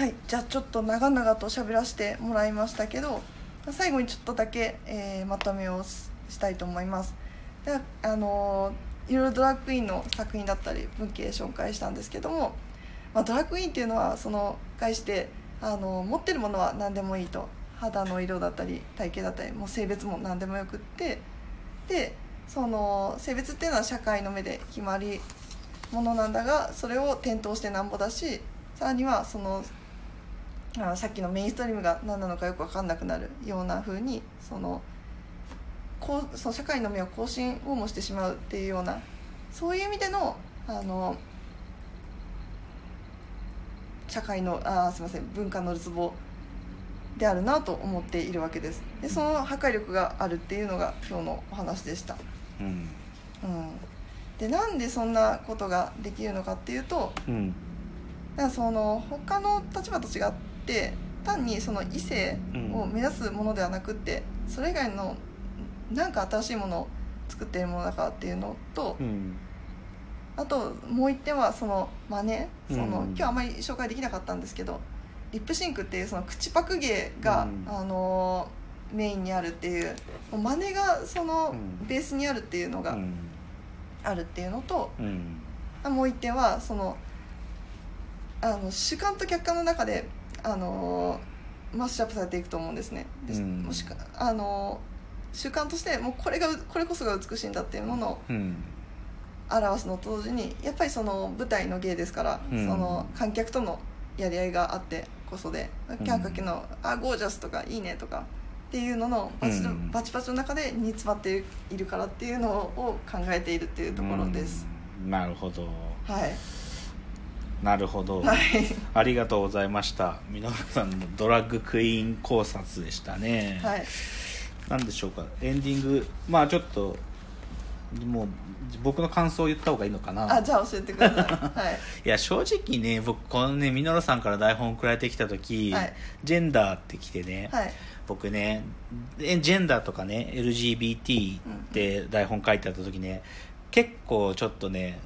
はいじゃあちょっと長々と喋らせてもらいましたけど最後にちょっとだけ、えーまとめをしたいと思います。ではあのーいろいろドラッグインの作品だったり文系紹介したんですけども、まあ、ドラッグインっていうのはその概してあの持ってるものは何でもいいと。肌の色だったり体型だったりもう性別も何でもよくって。でその性別っていうのは社会の目で決まりものなんだがそれを転倒してなんぼだしさらにはそのあさっきのメインストリームが何なのかよく分かんなくなるような風にそのこうその社会の目を更新をもしてしまうっていうようなそういう意味でのあの社会のあーすみません文化のるつぼであるなと思っているわけです。でその破壊力があるっていうのが今日のお話でした、うん。うん、でなんでそんなことができるのかっていうとうん。だからその他の立場と違って単にその異性を目指すものではなくってそれ以外のなんか新しいものを作っているものだからっていうのとうん。あともう一点はその真似その、うん今日あまり紹介できなかったんですけどリップシンクっていうその口パク芸が、うん。あのメインにあるっていうもう真似がそのうん。ベースにあるっていうのがうん。あるっていうのと、うん。もう一点はそのあの主観と客観の中であのマッシュアップされていくと思うんですね。でうん。もしかあの主観としてもうこれがこれこそが美しいんだっていうものをうん。表すのと同時にやっぱりその舞台の芸ですから、うん。その観客とのやり合いがあってこそでん。キャンカキの「あゴージャス」とか「いいね」とかっていうののバチ,、うん。バチバチの中で煮詰まっているからっていうのを考えているっていうところです。うん。なるほど。はい、なるほど、はい。ありがとうございました。箕輪さんのドラッグクイーン考察でしたね、はい。なんでしょうか。エンディングまあちょっともう僕の感想を言った方がいいのかな。あじゃあ教えてください。はい。いや正直ね僕このねミノルさんから台本送られてきた時、はい。ジェンダーって来てね、はい。僕ねえジェンダーとかね LGBT って台本書いてあった時ね、結構ちょっとね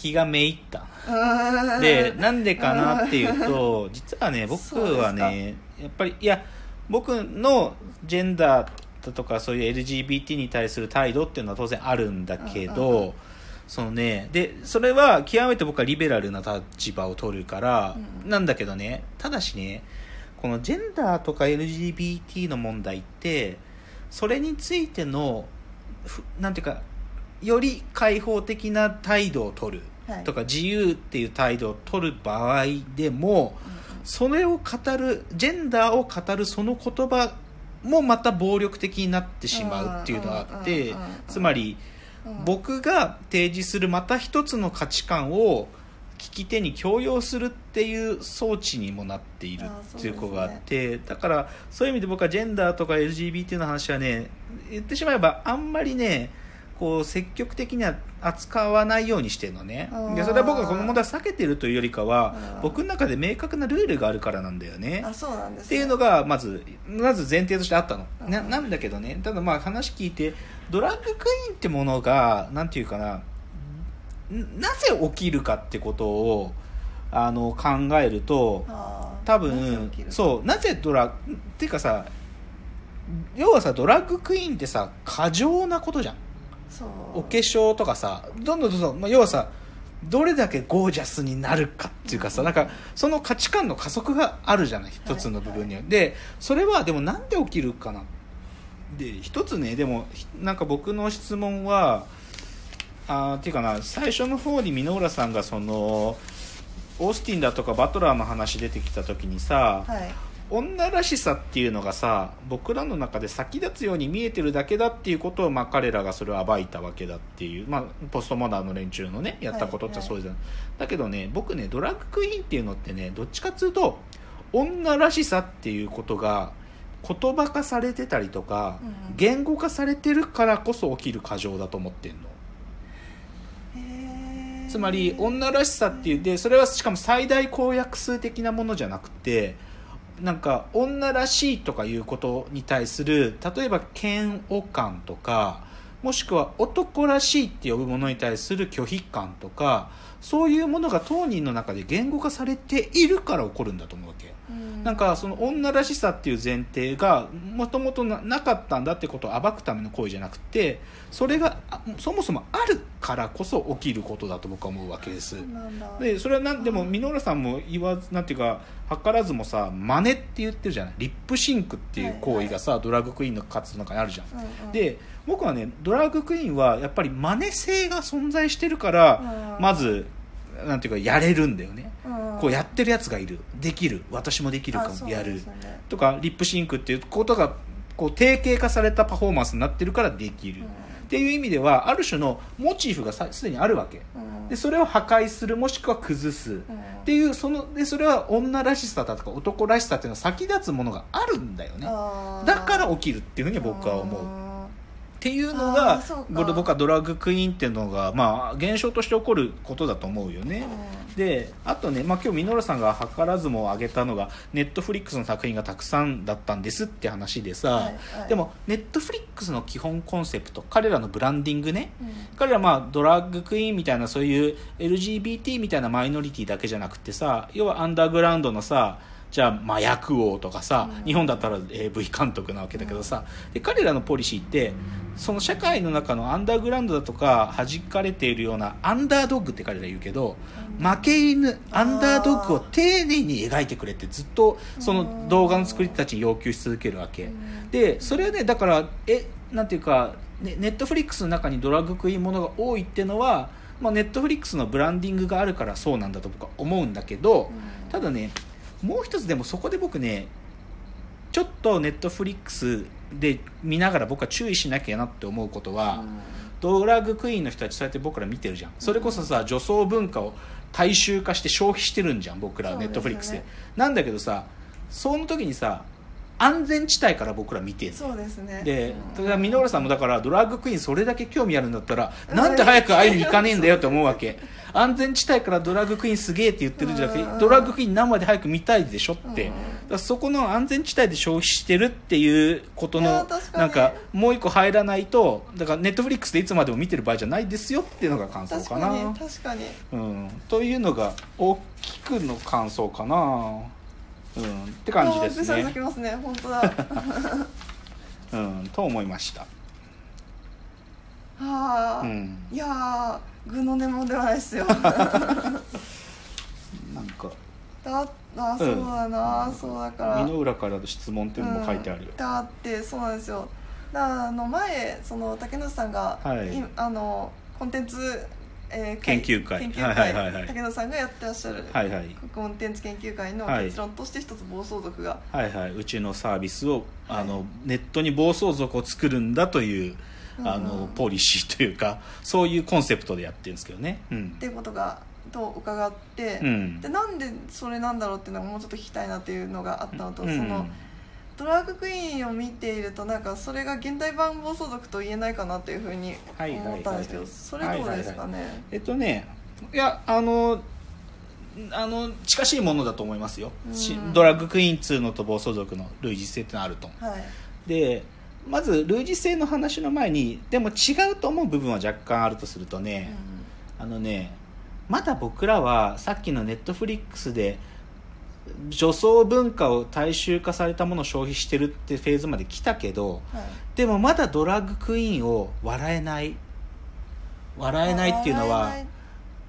気がめいった。でなんでかなっていうと実はね僕はねやっぱりいや僕のジェンダーだとかそういう LGBT に対する態度っていうのは当然あるんだけど、そのねでそれは極めて僕はリベラルな立場を取るから、なんだけどねただしねこのジェンダーとか LGBT の問題ってそれについてのふなんていうかより開放的な態度を取るはい。とか自由っていう態度を取る場合でもそれを語るジェンダーを語るその言葉もまた暴力的になってしまうっていうのがあってうんうんうんうん。つまりうん。僕が提示するまた一つの価値観を聞き手に強要するっていう装置にもなっているっていうことがあってだからそういう意味で僕はジェンダーとか LGBT の話はね言ってしまえばあんまりねこう積極的には扱わないようにしてるのね。でそれは僕はこの問題を避けてるというよりかは僕の中で明確なルールがあるからなんだよね。あそうなんですね。っていうのがまずまず前提としてあったの、なうん。なんだけどね。ただまあ話聞いてドラッグクイーンってものがなんていうかなんなぜ起きるかってことをあの考えると多分そうなぜドラっていうかさ要はさドラッグクイーンってさ過剰なことじゃんお化粧とかさどんどんどんどん、まあ、要はさどれだけゴージャスになるかっていうかさなんかその価値観の加速があるじゃない一つの部分には、でそれはでもなんで起きるかなで一つねでもひなんか僕の質問はあーっていうかな最初の方に箕浦さんがそのオースティンだとかバトラーの話出てきた時にさ、はい女らしさっていうのがさ僕らの中で先立つように見えてるだけだっていうことを、まあ、彼らがそれを暴いたわけだっていう、まあ、ポストモダンの連中のねやったことってそうじゃん、だけどね僕ねドラッグクイーンっていうのってねどっちかっていうと女らしさっていうことが言葉化されてたりとか、うん言語化されてるからこそ起きる過剰だと思ってんの。つまり女らしさっていうでそれはしかも最大公約数的なものじゃなくてなんか女らしいとかいうことに対する例えば嫌悪感とかもしくは男らしいって呼ぶものに対する拒否感とかそういうものが当人の中で言語化されているから起こるんだと思うわけ、うん。なんかその女らしさっていう前提がもともとなかったんだってことを暴くための行為じゃなくてそれがあそもそもあるからこそ起きることだと僕は思うわけです。でそれはなんでも箕浦さんも言わずなんていうか図らずもさ真似って言ってるじゃない？リップシンクっていう行為がさ、ドラッグクイーンの活動の中にあるじゃん、で僕はねドラッグクイーンはやっぱり真似性が存在してるから、うん。まずなんていうかやれるんだよね、うん。こうやってるやつがいる。できる。私もできるかも。やる。ねとかリップシンクっていうことがこう定型化されたパフォーマンスになってるからできる、うん。っていう意味ではある種のモチーフがさすでにあるわけ。うん。でそれを破壊するもしくは崩す、うん。っていうそのでそれは女らしさだとか男らしさっていうのは先立つものがあるんだよね。だから起きるっていうふうに僕は思う。あっていうのあが僕僕はドラッグクイーンっていうのが、まあ、現象として起こることだと思うよね、であとね、まあ、今日稔さんが図らずも挙げたのがネットフリックスの作品がたくさんだったんですって話でさ、はいはい。でもネットフリックスの基本コンセプト彼らのブランディングね。ーうん。彼らまあドラッグクイーンみたいなそういう LGBT みたいなマイノリティだけじゃなくてさ要はアンダーグラウンドのさじゃあ麻薬王とかさ、うん。日本だったら AV 監督なわけだけどさ、で彼らのポリシーってその社会の中のアンダーグラウンドだとか弾かれているようなアンダードッグって彼ら言うけど、負け犬アンダードッグを丁寧に描いてくれってずっとその動画の作り手たちに要求し続けるわけ、うん。でそれはねだからえなんていうかねネットフリックスの中にドラッグクイーンものが多いっていうのは、まあ、ネットフリックスのブランディングがあるからそうなんだと僕は思うんだけど、うん。ただねもう一つでもそこで僕ねちょっとネットフリックスで見ながら僕は注意しなきゃなって思うことは、ドラッグクイーンの人たちそうやって僕ら見てるじゃん。それこそさ女装文化を大衆化して消費してるんじゃん僕らネットフリックスで。なんだけどさその時にさ安全地帯から僕ら見てるそうですね。でうん。だから稔さんもだからドラッグクイーンそれだけ興味あるんだったらなんで早く会いに行かねえんだよって思うわけ。安全地帯からドラッグクイーンすげえって言ってるんじゃなくてうん。ドラッグクイーン生で早く見たいでしょって。うん。そこの安全地帯で消費してるっていうことのなんかもう一個入らないとだからネットフリックスでいつまでも見てる場合じゃないですよっていうのが感想確かな。かに確かに。うん、というのが大きくの感想かなうんって感じですね。すね本当だ。うんと思いました。はあ、うん。いやー具の根もではないですよ。なんか。だあそうだな、そうだから。身の裏からの質問っていうのも書いてあるよ。うん、だってそうなんですよ。だあの前その竹野さんが、はい。いあのコンテンツ、えー研究会。研究会、はいはいはいはい。竹野さんがやってらっしゃる、はいはい。コンテンツ研究会のはい結論として一つ暴走族が、はいはい。うちのサービスをあの、はいネットに暴走族を作るんだというあの、うん。ポリシーというかそういうコンセプトでやってるんですけどね。うん。っていうことがと伺って、うん。でなんでそれなんだろうっていうのがもうちょっと聞きたいなっていうのがあったのと、うん。そのドラッグクイーンを見ているとなんかそれが現代版暴走族と言えないかなっていうふうにはいはいはい思ったんですけど、それどうですかね、えっとねいやあのあの近しいものだと思いますよ、しうん。ドラッグクイーンっつうのと暴走族の類似性ってのはあると。思うはい。でまず類似性の話の前にでも違うと思う部分は若干あるとするとね、あのねまだ僕らはさっきのネットフリックスで女装文化を大衆化されたものを消費してるってフェーズまで来たけどはい。でもまだドラッグクイーンを笑えない。笑えないっていうのは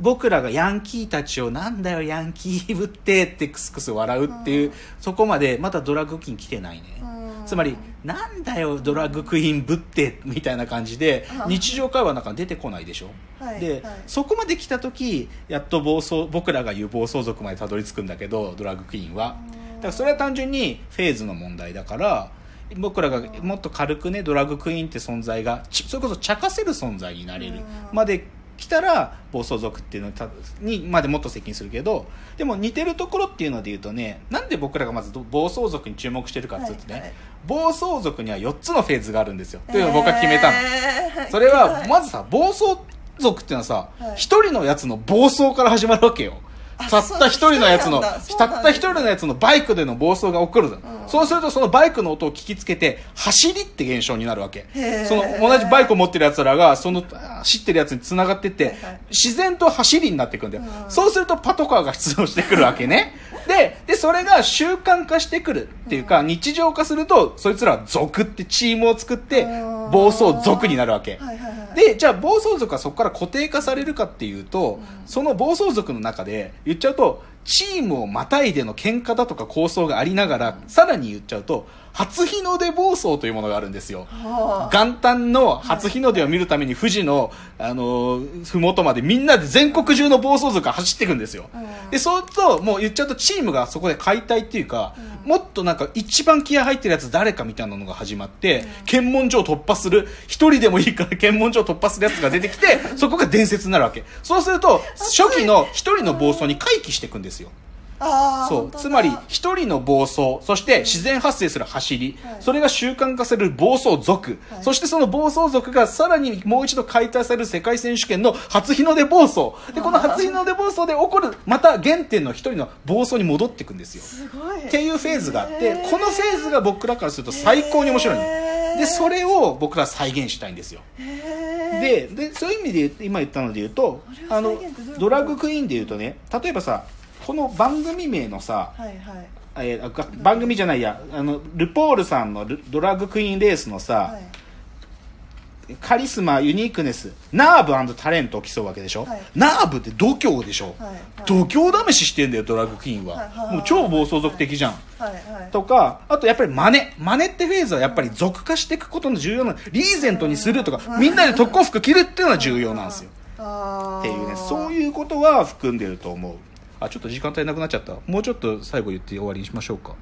僕らがヤンキーたちをなんだよヤンキーぶってってクスクス笑うっていう、うん。そこまでまだドラッグクイーン来てないね、うんつまりなんだよドラッグクイーンぶってみたいな感じでうん日常会話なんか出てこないでしょ、はいで、はい。そこまで来た時やっと暴走僕らが言う暴走族までたどり着くんだけどドラッグクイーンは。だからそれは単純にフェーズの問題だから僕らがもっと軽くねドラッグクイーンって存在がちそれこそ茶化せる存在になれるうんまで来たら暴走族っていうのたにまでもっと接近するけどでも似てるところっていうので言うとねなんで僕らがまず暴走族に注目してるかっていうとね、はいはい。暴走族には4つのフェーズがあるんですよ。というのを僕は決めたの、えーそれははいまずさ暴走族っていうのはさはい。一、人のやつの暴走から始まるわけよ。あたった一人のやつのたった一人のやつのバイクでの暴走が起こるの、そうするとそのバイクの音を聞きつけて走りって現象になるわけ。その同じバイクを持ってるやつらがその走ってるやつに繋がってって、はいはい。自然と走りになっていくんだよ、うん。そうするとパトカーが出動してくるわけね。ででそれが習慣化してくるっていうか、日常化するとそいつらは族ってチームを作ってうん。暴走族になるわけ、はいはいはいでじゃあ暴走族はそこから固定化されるかっていうと、その暴走族の中で言っちゃうとチームをまたいでの喧嘩だとか抗争がありながら、さらに言っちゃうと初日の出暴走というものがあるんですよはあ元旦の初日の出を見るために富士の、あのー、ふもとまでみんなで全国中の暴走族が走っていくんですよ。うんで、そうすると、もう言っちゃうとチームがそこで解体っていうか、もっとなんか一番気合入ってるやつ誰かみたいなのが始まって、検問所を突破する、一人でもいいから検問所を突破するやつが出てきて、そこが伝説になるわけ。そうすると、初期の一人の暴走に回帰していくんですよ。そう。つまり一人の暴走そして自然発生する走り、はい。それが習慣化される暴走族、はい。そしてその暴走族がさらにもう一度解体される世界選手権の初日の出暴走。でこの初日の出暴走で起こるまた原点の一人の暴走に戻っていくんですよ。すごい。っていうフェーズがあってこのフェーズが僕らからすると最高に面白いの。でそれを僕らは再現したいんですよ。ででそういう意味で今言ったので言うとあのドラッグクイーンで言うとね例えばさこの番組名のさはいはい。えー番組じゃないや。あのルポールさんのルドラッグクイーンレースのさ、はい。カリスマユニークネスナーブタレントを競うわけでしょ、はい。ナーブって度胸でしょ、はいはい。度胸試ししてんだよドラッグクイーンは、はいはいはい。もう超暴走族的じゃん、はいはい。とかあとやっぱり真似。真似ってフェーズはやっぱり俗化していくことの重要なリーゼントにするとかみんなで特攻服着るっていうのは重要なんですよ。あっていうねそうういうことは含んでると思うあちょっと時間足りなくなっちゃった。もうちょっと最後言って終わりにしましょうか。